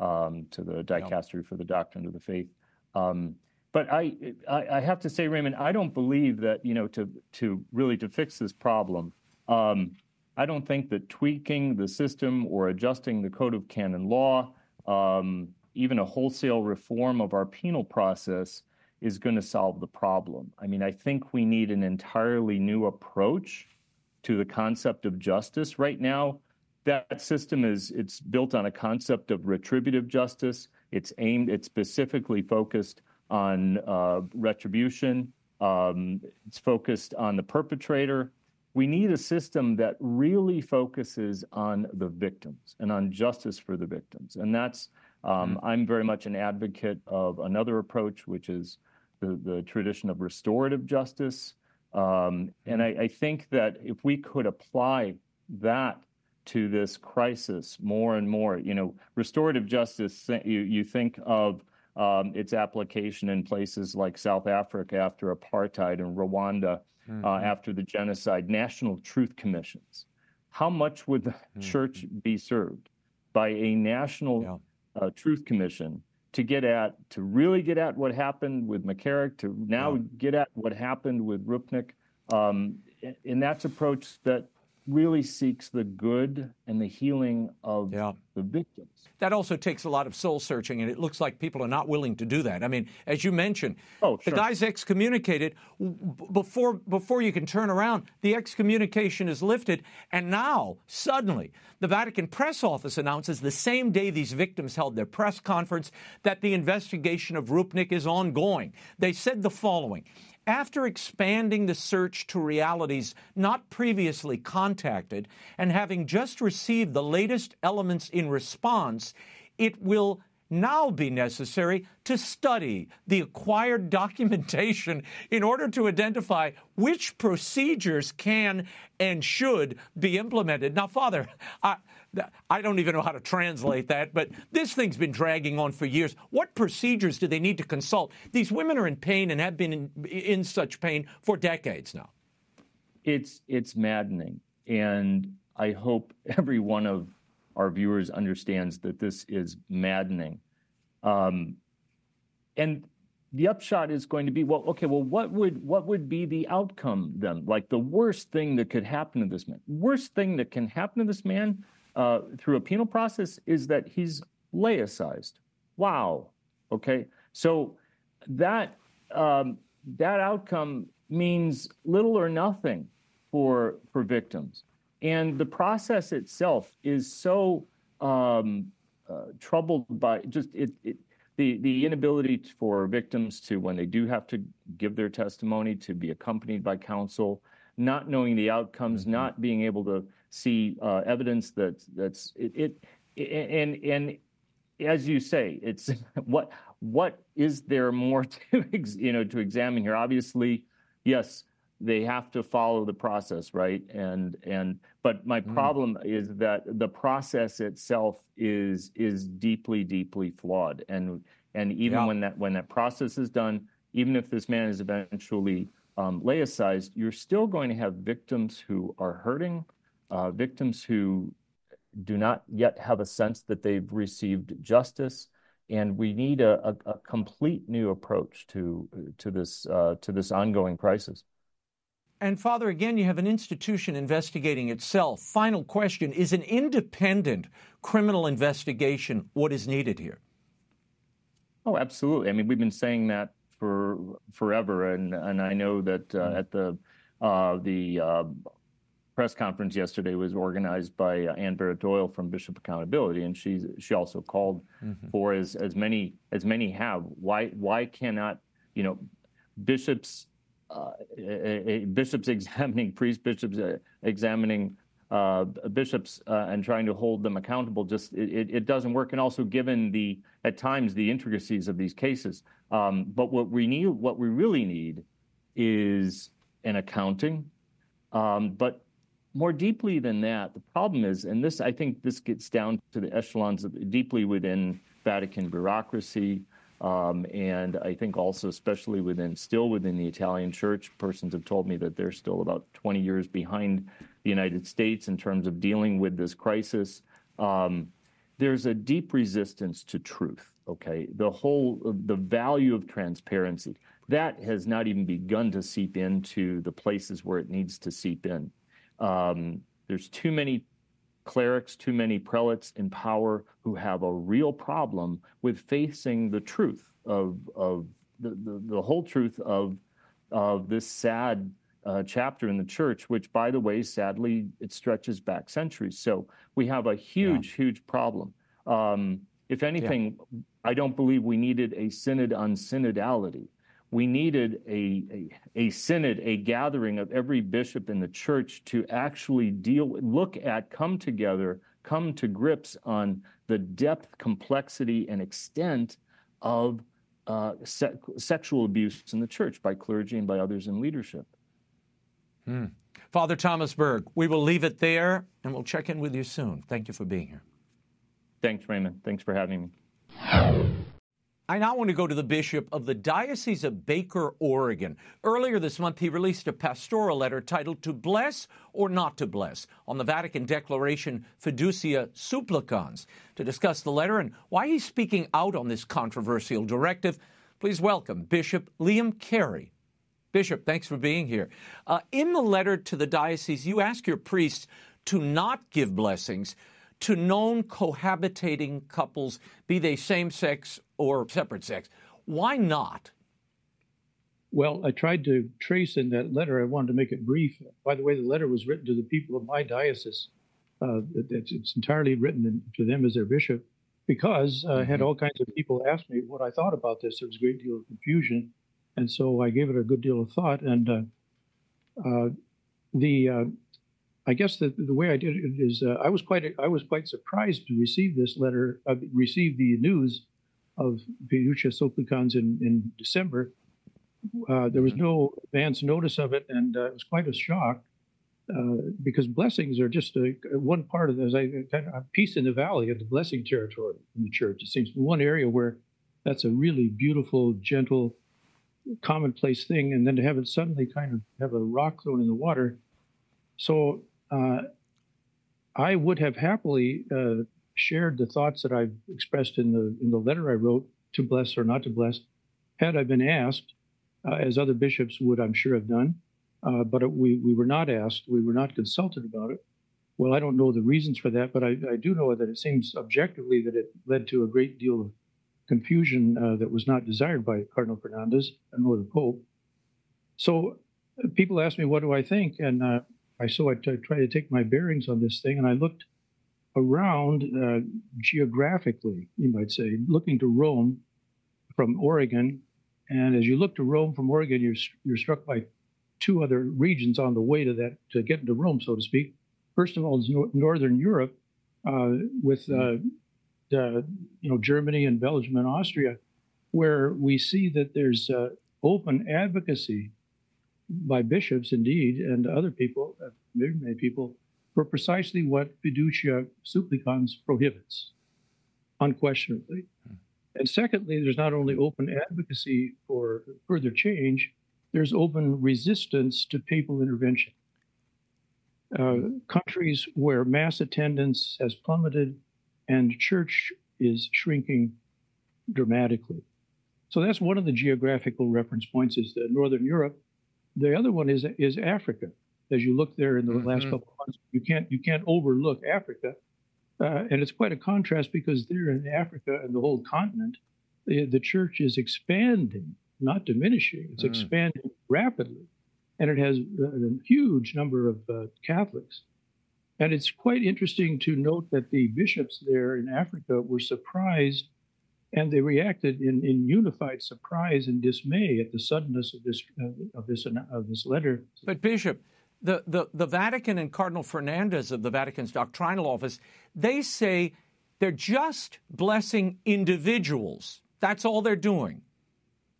to the dicastery for the doctrine of the faith. Um, but I, I, I, have to say, Raymond, I don't believe that you know to to really to fix this problem. Um, I don't think that tweaking the system or adjusting the code of canon law, um, even a wholesale reform of our penal process, is going to solve the problem. I mean, I think we need an entirely new approach to the concept of justice. Right now, that system is it's built on a concept of retributive justice. It's aimed, it's specifically focused on uh, retribution. Um, it's focused on the perpetrator. We need a system that really focuses on the victims and on justice for the victims. And that's, um, mm-hmm. I'm very much an advocate of another approach, which is the, the tradition of restorative justice. Um, and mm-hmm. I, I think that if we could apply that to this crisis more and more. You know, restorative justice, you, you think of um, its application in places like South Africa after apartheid and Rwanda uh, mm-hmm. uh, after the genocide, national truth commissions. How much would the mm-hmm. church be served by a national yeah. uh, truth commission to get at, to really get at what happened with McCarrick, to now yeah. get at what happened with Rupnik? Um, and that's approach that really seeks the good and the healing of Yeah. the victims. That also takes a lot of soul searching, and it looks like people are not willing to do that. I mean, as you mentioned, Oh, the guy's excommunicated. Before before you can turn around, the excommunication is lifted, and now suddenly the Vatican press office announces the same day these victims held their press conference that the investigation of Rupnik is ongoing. They said the following. After expanding the search to realities not previously contacted and having just received the latest elements in response, it will now be necessary to study the acquired documentation in order to identify which procedures can and should be implemented. Now, Father, I, I don't even know how to translate that, but this thing's been dragging on for years. What procedures do they need to consult? These women are in pain and have been in, in such pain for decades now. It's it's maddening, and I hope every one of our viewers understands that this is maddening. Um, and the upshot is going to be well okay well what would what would be the outcome then like the worst thing that could happen to this man worst thing that can happen to this man uh, through a penal process is that he's laicized. Wow. Okay. So that um, that outcome means little or nothing for for victims. And the process itself is so um, uh, troubled by just it, it the the inability for victims to when they do have to give their testimony to be accompanied by counsel not knowing the outcomes Mm-hmm. not being able to see uh, evidence that that's it, it and and as you say it's what what is there more to you know to examine here obviously yes they have to follow the process right and and but my Mm. problem is that the process itself is is deeply deeply flawed and and even Yeah. when that when that process is done even if this man is eventually um, laicized you're still going to have victims who are hurting uh, victims who do not yet have a sense that they've received justice and we need a, a, a complete new approach to to this uh, to this ongoing crisis And Father, again, you have an institution investigating itself. Final question Is an independent criminal investigation what is needed here? Oh, absolutely. I mean, we've been saying that for forever, and and I know that uh, at the uh, the uh, press conference yesterday was organized by uh, Anne Barrett Doyle from Bishop Accountability, and she she also called for as as many as many have. Why why cannot you know bishops uh, a- a- bishops examining priests, bishops uh, examining uh, bishops uh, and trying to hold them accountable. Just it, it- it doesn't work, and also given the at times the intricacies of these cases. Um, but what we need, what we really need, is an accounting. Um, but more deeply than that, the problem is, and this I think this gets down to the echelons of, deeply within Vatican bureaucracy, um, and I think also especially within still within the Italian Church. Persons have told me that they're still about 20 years behind the United States in terms of dealing with this crisis. Um, there's a deep resistance to truth. Okay, the whole the value of transparency that has not even begun to seep into the places where it needs to seep in. Um, there's too many clerics, too many prelates in power who have a real problem with facing the truth of of the, the, the whole truth of of this sad uh, chapter in the church, which, by the way, sadly, it stretches back centuries. So we have a huge, huge problem. Um, if anything, I don't believe we needed a synod on synodality. We needed a, a, a synod, a gathering of every bishop in the church to actually deal, look at, come together, come to grips on the depth, complexity, and extent of uh, se- sexual abuse in the church by clergy and by others in leadership. Father Thomas Berg, we will leave it there and we'll check in with you soon. Thank you for being here. Thanks, Raymond. Thanks for having me. I now want to go to the bishop of the Diocese of Baker, Oregon. Earlier this month, he released a pastoral letter titled To Bless or Not to Bless on the Vatican Declaration Fiducia Supplicans. To discuss the letter and why he's speaking out on this controversial directive, please welcome Bishop Liam Cary. Bishop, thanks for being here. Uh, in the letter to the diocese, you ask your priests to not give blessings to known cohabitating couples, be they same sex or separate sex. Why not? Well, I tried to trace in that letter. I wanted to make it brief. By the way, the letter was written to the people of my diocese. Uh, it's, it's, entirely written to them as their bishop because uh, I had mm-hmm. all kinds of people ask me what I thought about this. There was a great deal of confusion. And so I gave it a good deal of thought. And uh, uh, the uh, I guess the, the way I did it is uh, I was quite I was quite surprised to receive this letter, uh, receive the news of Fiducia Supplicans in, in December. Uh, there was no advance notice of it, and uh, it was quite a shock uh, because blessings are just a, one part of this. I of peace in the valley of the blessing territory in the church. It seems one area where that's a really beautiful, gentle, commonplace thing, and then to have it suddenly kind of have a rock thrown in the water. So uh, I would have happily uh, shared the thoughts that I've expressed in the in the letter I wrote to bless or not to bless, had I been asked, uh, as other bishops would, I'm sure, have done. Uh, but it, we we were not asked, we were not consulted about it. Well, I don't know the reasons for that, but I, I do know that it seems objectively that it led to a great deal of confusion uh, that was not desired by Cardinal Fernandez nor the Pope. So uh, people ask me, what do I think? And uh, I so I t- tried to take my bearings on this thing, and I looked around uh, geographically, you might say, looking to Rome from Oregon. And as you look to Rome from Oregon, you're you're struck by two other regions on the way to that to get into Rome, so to speak. First of all, is no- Northern Europe uh, with uh, the, you know Germany and Belgium and Austria, where we see that there's uh, open advocacy by bishops, indeed, and other people, uh, many people, for precisely what fiducia supplicans prohibits, unquestionably. Hmm. And secondly, there's not only open advocacy for further change, there's open resistance to papal intervention. Uh, countries where mass attendance has plummeted and church is shrinking dramatically. So that's one of the geographical reference points is Northern Europe the other one is is Africa. As you look there in the mm-hmm. last couple of months, you can't you can't overlook Africa, uh, and it's quite a contrast because there in Africa and the whole continent, the, the church is expanding, not diminishing. It's mm. expanding rapidly, and it has a, a huge number of uh, Catholics. And it's quite interesting to note that the bishops there in Africa were surprised and they reacted in, in unified surprise and dismay at the suddenness of this uh, of this of this letter. But Bishop, the, the the Vatican and Cardinal Fernandez of the Vatican's doctrinal office, they say they're just blessing individuals. That's all they're doing,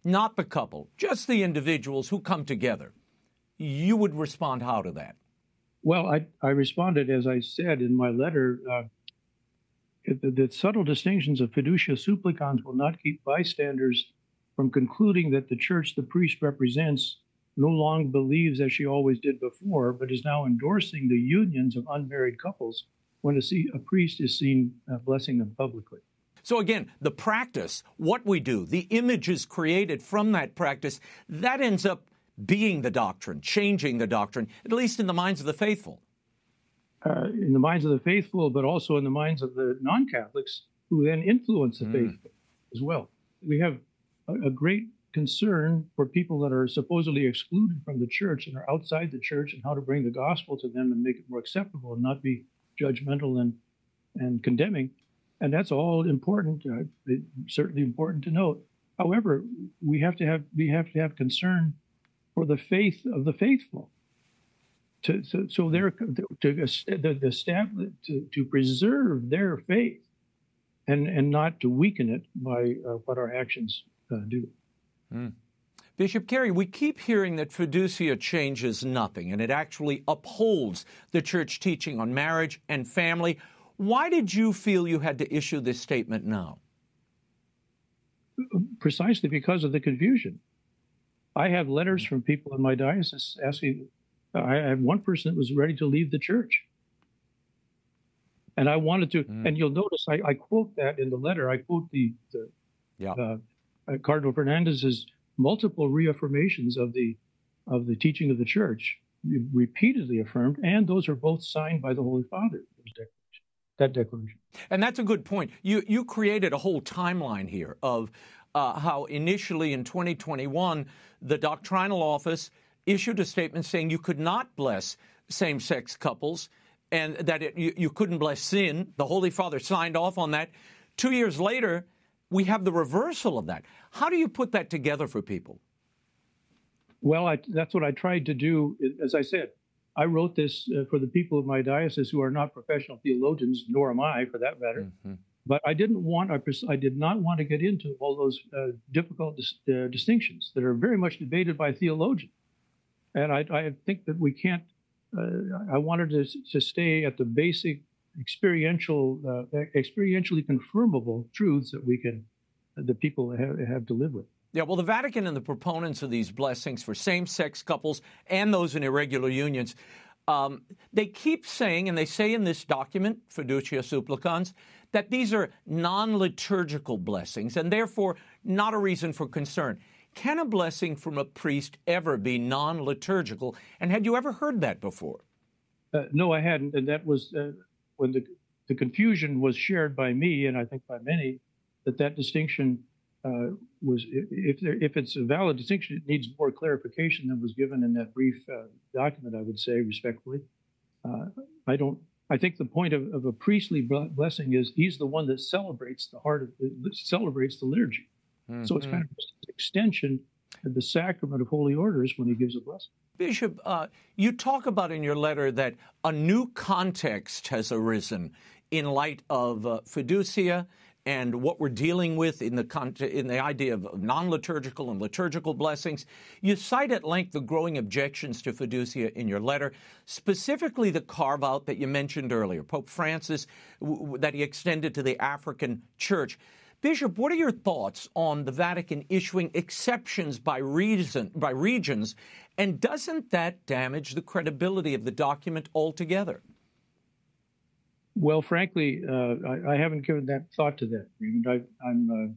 not the couple, just the individuals who come together. You would respond how to that? Well, I, I responded as I said in my letter. Uh, the, subtle distinctions of fiducia supplicans will not keep bystanders from concluding that the church the priest represents no longer believes as she always did before, but is now endorsing the unions of unmarried couples when a, see, a priest is seen uh, blessing them publicly. So, again, the practice, what we do, the images created from that practice, that ends up being the doctrine, changing the doctrine, at least in the minds of the faithful uh, in the minds of the faithful, but also in the minds of the non Catholics who then influence the mm. faithful as well. We have a, a, great concern for people that are supposedly excluded from the church and are outside the church and how to bring the gospel to them and make it more acceptable and not be judgmental and, and condemning. And that's all important, uh, certainly important to note. However, we have to have we have to have concern for the faith of the faithful to, so, so they're to, to to, to preserve their faith and and not to weaken it by uh, what our actions uh, do. Mm. Bishop Cary, we keep hearing that fiducia changes nothing and it actually upholds the church teaching on marriage and family. Why did you feel you had to issue this statement now? Precisely because of the confusion. I have letters from people in my diocese asking I have one person that was ready to leave the church. And I wanted to, mm. and you'll notice I, I, quote that in the letter. I quote the, the yeah. uh, uh, Cardinal Fernandez's multiple reaffirmations of the of the teaching of the church, repeatedly affirmed, and those are both signed by the Holy Father. That declaration. And that's a good point. You you created a whole timeline here of uh, how initially in 2021 the doctrinal office issued a statement saying you could not bless same-sex couples and that it, you, you couldn't bless sin. The Holy Father signed off on that. Two years later, we have the reversal of that. How do you put that together for people? Well, I, that's what I tried to do. As I said, I wrote this uh, for the people of my diocese who are not professional theologians, nor am I, for that matter. Mm-hmm. But I didn't want, I, pers- I, did not want to get into all those uh, difficult dis- uh, distinctions that are very much debated by theologians. And I, I think that we can't. Uh, I wanted to, to stay at the basic experiential, uh, experientially confirmable truths that we can, that people have, have to live with. Yeah, well, the Vatican and the proponents of these blessings for same sex couples and those in irregular unions, um, they keep saying, and they say in this document, Fiducia Supplicans, that these are non liturgical blessings and therefore not a reason for concern. Can a blessing from a priest ever be non liturgical? And had you ever heard that before? Uh, no, I hadn't. And that was uh, when the, the confusion was shared by me, and I think by many, that that distinction uh, was if there, if it's a valid distinction, it needs more clarification than was given in that brief uh, document. I would say respectfully, uh, I don't. I think the point of, of, a priestly blessing is he's the one that celebrates the heart of celebrates the liturgy. Mm-hmm. So it's kind of an extension of the sacrament of holy orders when he gives a blessing. Bishop, uh, you talk about in your letter that a new context has arisen in light of uh, fiducia and what we're dealing with in the in the idea of non-liturgical and liturgical blessings. You cite at length the growing objections to fiducia in your letter, specifically the carve out that you mentioned earlier, Pope Francis, w- that he extended to the African Church. Bishop, what are your thoughts on the Vatican issuing exceptions by reason by regions, and doesn't that damage the credibility of the document altogether? Well, frankly, uh, I, I, haven't given that thought to that. I, am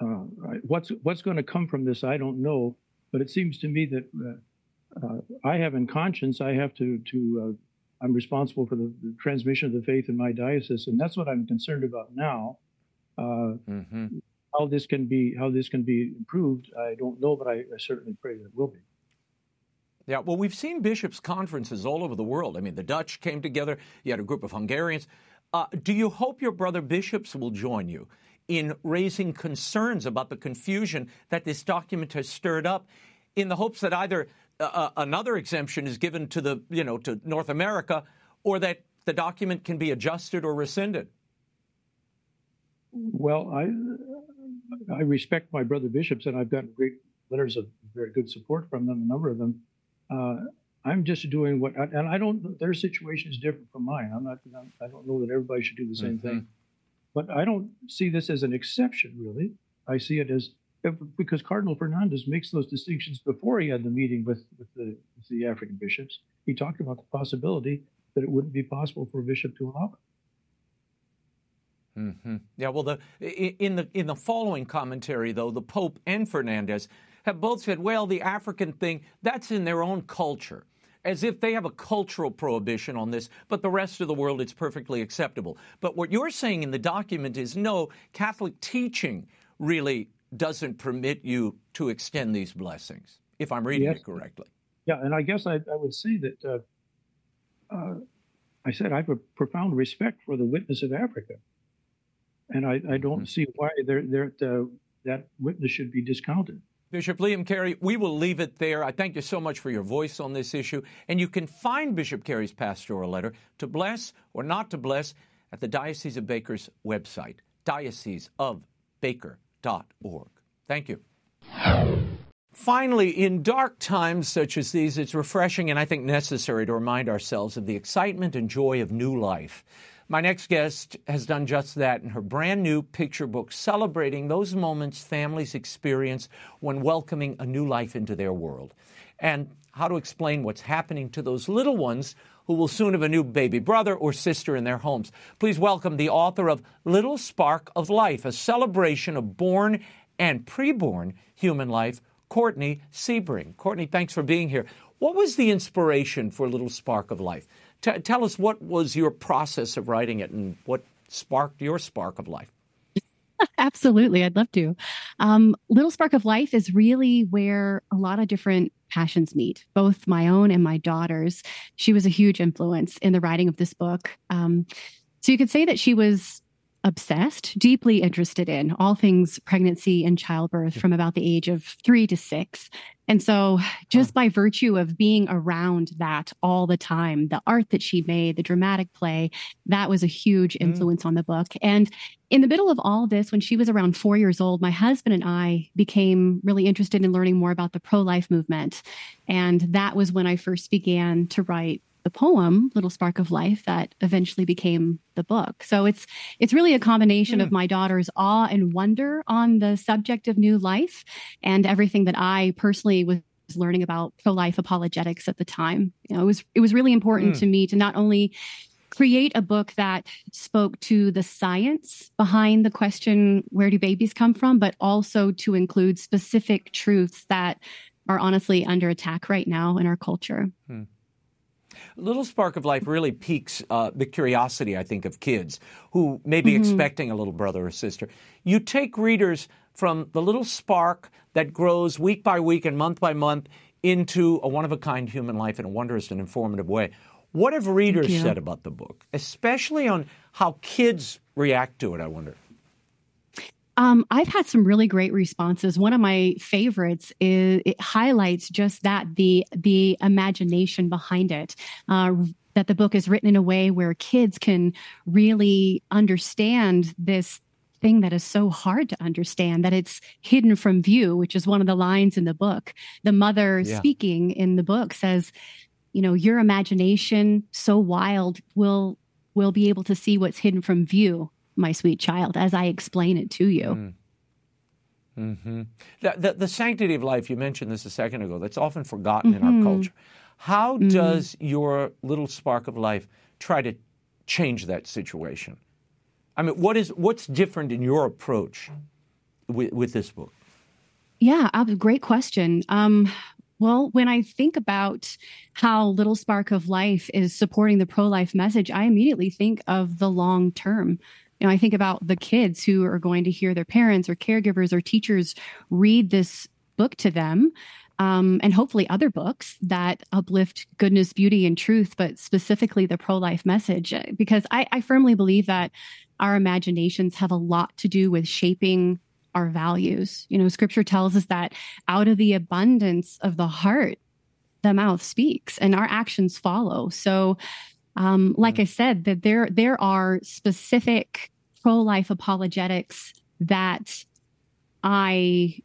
uh, uh, what's what's going to come from this? I don't know, but it seems to me that uh, uh, I have in conscience. I have to to. Uh, I'm responsible for the, the, transmission of the faith in my diocese, and that's what I'm concerned about now. Mm-hmm. How this can be how this can be improved, I don't know, but I, I certainly pray that it will be. Yeah, well, we've seen bishops' conferences all over the world. I mean, the Dutch came together, you had a group of Hungarians. Uh, do you hope your brother bishops will join you in raising concerns about the confusion that this document has stirred up in the hopes that either uh, uh another exemption is given to the, you know, to North America or that the document can be adjusted or rescinded? Well, I I respect my brother bishops, and I've gotten great letters of very good support from them, a number of them. Uh, I'm just doing what, and I don't. Their situation is different from mine. I'm not. I don't know that everybody should do the same mm-hmm. thing, but I don't see this as an exception. Really, I see it as because Cardinal Fernandez makes those distinctions before he had the meeting with with the, with the African bishops. He talked about the possibility that it wouldn't be possible for a bishop to allow it. Mm-hmm. Yeah, well, the in the in the following commentary, though, the Pope and Fernandez have both said, well, the African thing, that's in their own culture. As if they have a cultural prohibition on this, but the rest of the world it's perfectly acceptable. But what you're saying in the document is no, Catholic teaching really doesn't permit you to extend these blessings, if I'm reading yes. it correctly. Yeah, and I guess I, I would say that uh, uh, I said I have a profound respect for the witness of Africa, and I, I don't mm-hmm. see why they're, they're, uh, that witness should be discounted. Bishop Liam Cary, we will leave it there. I thank you so much for your voice on this issue. And you can find Bishop Cary's pastoral letter to bless or not to bless at the Diocese of Baker's website, dioceseofbaker.org. Thank you. Finally, in dark times such as these, it's refreshing and I think necessary to remind ourselves of the excitement and joy of new life. My next guest has done just that in her brand new picture book celebrating those moments families experience when welcoming a new life into their world and how to explain what's happening to those little ones who will soon have a new baby brother or sister in their homes. Please welcome the author of Little Spark of Life, a celebration of born and preborn human life, Courtney Sebring. Courtney, thanks for being here. What was the inspiration for Little Spark of Life? T- tell us what was your process of writing it and what sparked your spark of life. Absolutely, I'd love to. Um, Little Spark of Life is really where a lot of different passions meet, both my own and my daughter's. She was a huge influence in the writing of this book. Um, so you could say that she was obsessed, deeply interested in all things pregnancy and childbirth from about the age of three to six. And so, just by virtue of being around that all the time, the art that she made, the dramatic play, that was a huge mm. influence mm. on the book. And in the middle of all this, when she was around four years old, my husband and I became really interested in learning more about the pro life movement. And that was when I first began to write the poem little spark of life that eventually became the book so it's it's really a combination mm. of hmm. my daughter's awe and wonder on the subject of new life and everything that i personally was learning about pro-life apologetics at the time you know it was it was really important mm. to me to not only create a book that spoke to the science behind the question where do babies come from but also to include specific truths that are honestly under attack right now in our culture mm. Little Spark of Life really piques uh, the curiosity, I think, of kids who may be mm-hmm. expecting a little brother or sister. You take readers from the little spark that grows week by week and month by month into a one of a kind human life in a wondrous and informative way. What have readers said about the book, especially on how kids react to it? I wonder. Um, I've had some really great responses. One of my favorites is it highlights just that the the imagination behind it. Uh, that the book is written in a way where kids can really understand this thing that is so hard to understand that it's hidden from view which is one of the lines in the book the mother yeah. speaking in the book says you know your imagination so wild will will be able to see what's hidden from view my sweet child, as I explain it to you. Mm. Mm-hmm. The, the, the, sanctity of life, you mentioned this a second ago, that's often forgotten mm-hmm. in our mm-hmm. culture. How mm-hmm. does your little spark of life try to change that situation? I mean, what is what's different in your approach with, with this book? Yeah, great question. Um, well, when I think about how Little Spark of Life is supporting the pro life message, I immediately think of the long term you know, I think about the kids who are going to hear their parents or caregivers or teachers read this book to them. Um, and hopefully other books that uplift goodness, beauty, and truth, but specifically the pro life message. Because I, I firmly believe that our imaginations have a lot to do with shaping our values. You know, scripture tells us that out of the abundance of the heart, the mouth speaks and our actions follow. So um, like mm. I said, that there there are specific pro life apologetics that I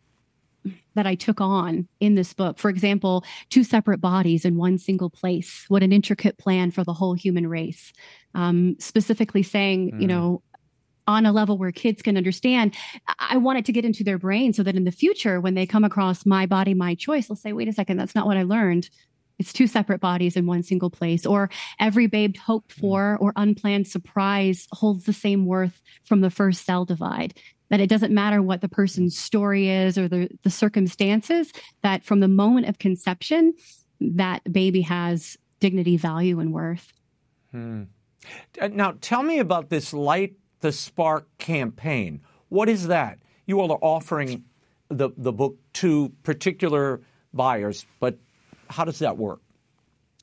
that I took on in this book. For example, two separate bodies in one single place. What an intricate plan for the whole human race. Um, specifically saying, mm. you know, on a level where kids can understand. I want it to get into their brain so that in the future, when they come across my body, my choice, they'll say, wait a second, that's not what I learned it's two separate bodies in one single place or every babe hoped mm. for or unplanned surprise holds the same worth from the first cell divide that it doesn't matter what the person's story is or the, the circumstances that from the moment of conception that baby has dignity value and worth hmm. Uh, now tell me about this light the spark campaign what is that you all are offering the, the book to particular buyers but how does that work?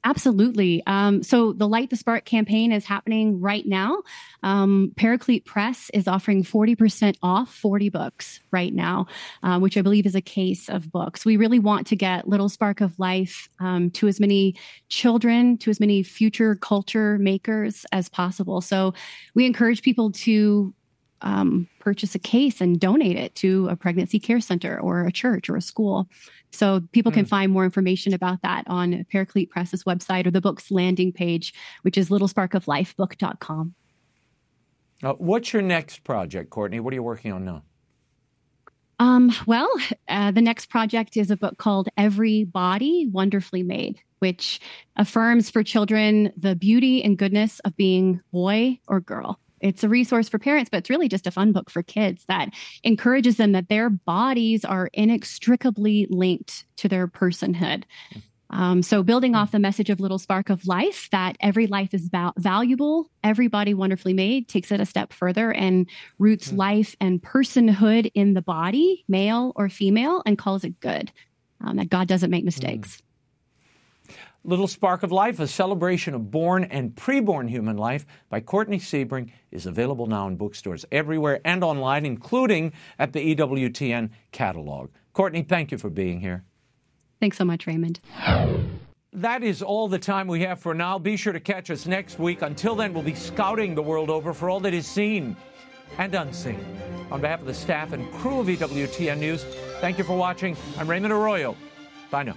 Absolutely. Um, so the Light the Spark campaign is happening right now. Um, Paraclete Press is offering 40% off 40 books right now, uh, which I believe is a case of books. We really want to get Little Spark of Life um, to as many children, to as many future culture makers as possible. So we encourage people to um, purchase a case and donate it to a pregnancy care center or a church or a school. So people mm. can hmm. find more information about that on Paraclete Press's website or the book's landing page, which is littlesparkoflifebook.com. Uh, what's your next project, Courtney? What are you working on now? Um, well, uh, the next project is a book called Every Body Wonderfully Made, which affirms for children the beauty and goodness of being boy or girl. It's a resource for parents, but it's really just a fun book for kids that encourages them that their bodies are inextricably linked to their personhood. Um, so, building off the message of Little Spark of Life, that every life is val- valuable, every body wonderfully made, takes it a step further and roots mm-hmm. life and personhood in the body, male or female, and calls it good. Um, that God doesn't make mistakes. Mm. Little Spark of Life, a celebration of born and preborn human life by Courtney Sebring, is available now in bookstores everywhere and online, including at the EWTN catalog. Courtney, thank you for being here. Thanks so much, Raymond. That is all the time we have for now. Be sure to catch us next week. Until then, we'll be scouting the world over for all that is seen and unseen. On behalf of the staff and crew of EWTN News, thank you for watching. I'm Raymond Arroyo. Bye now.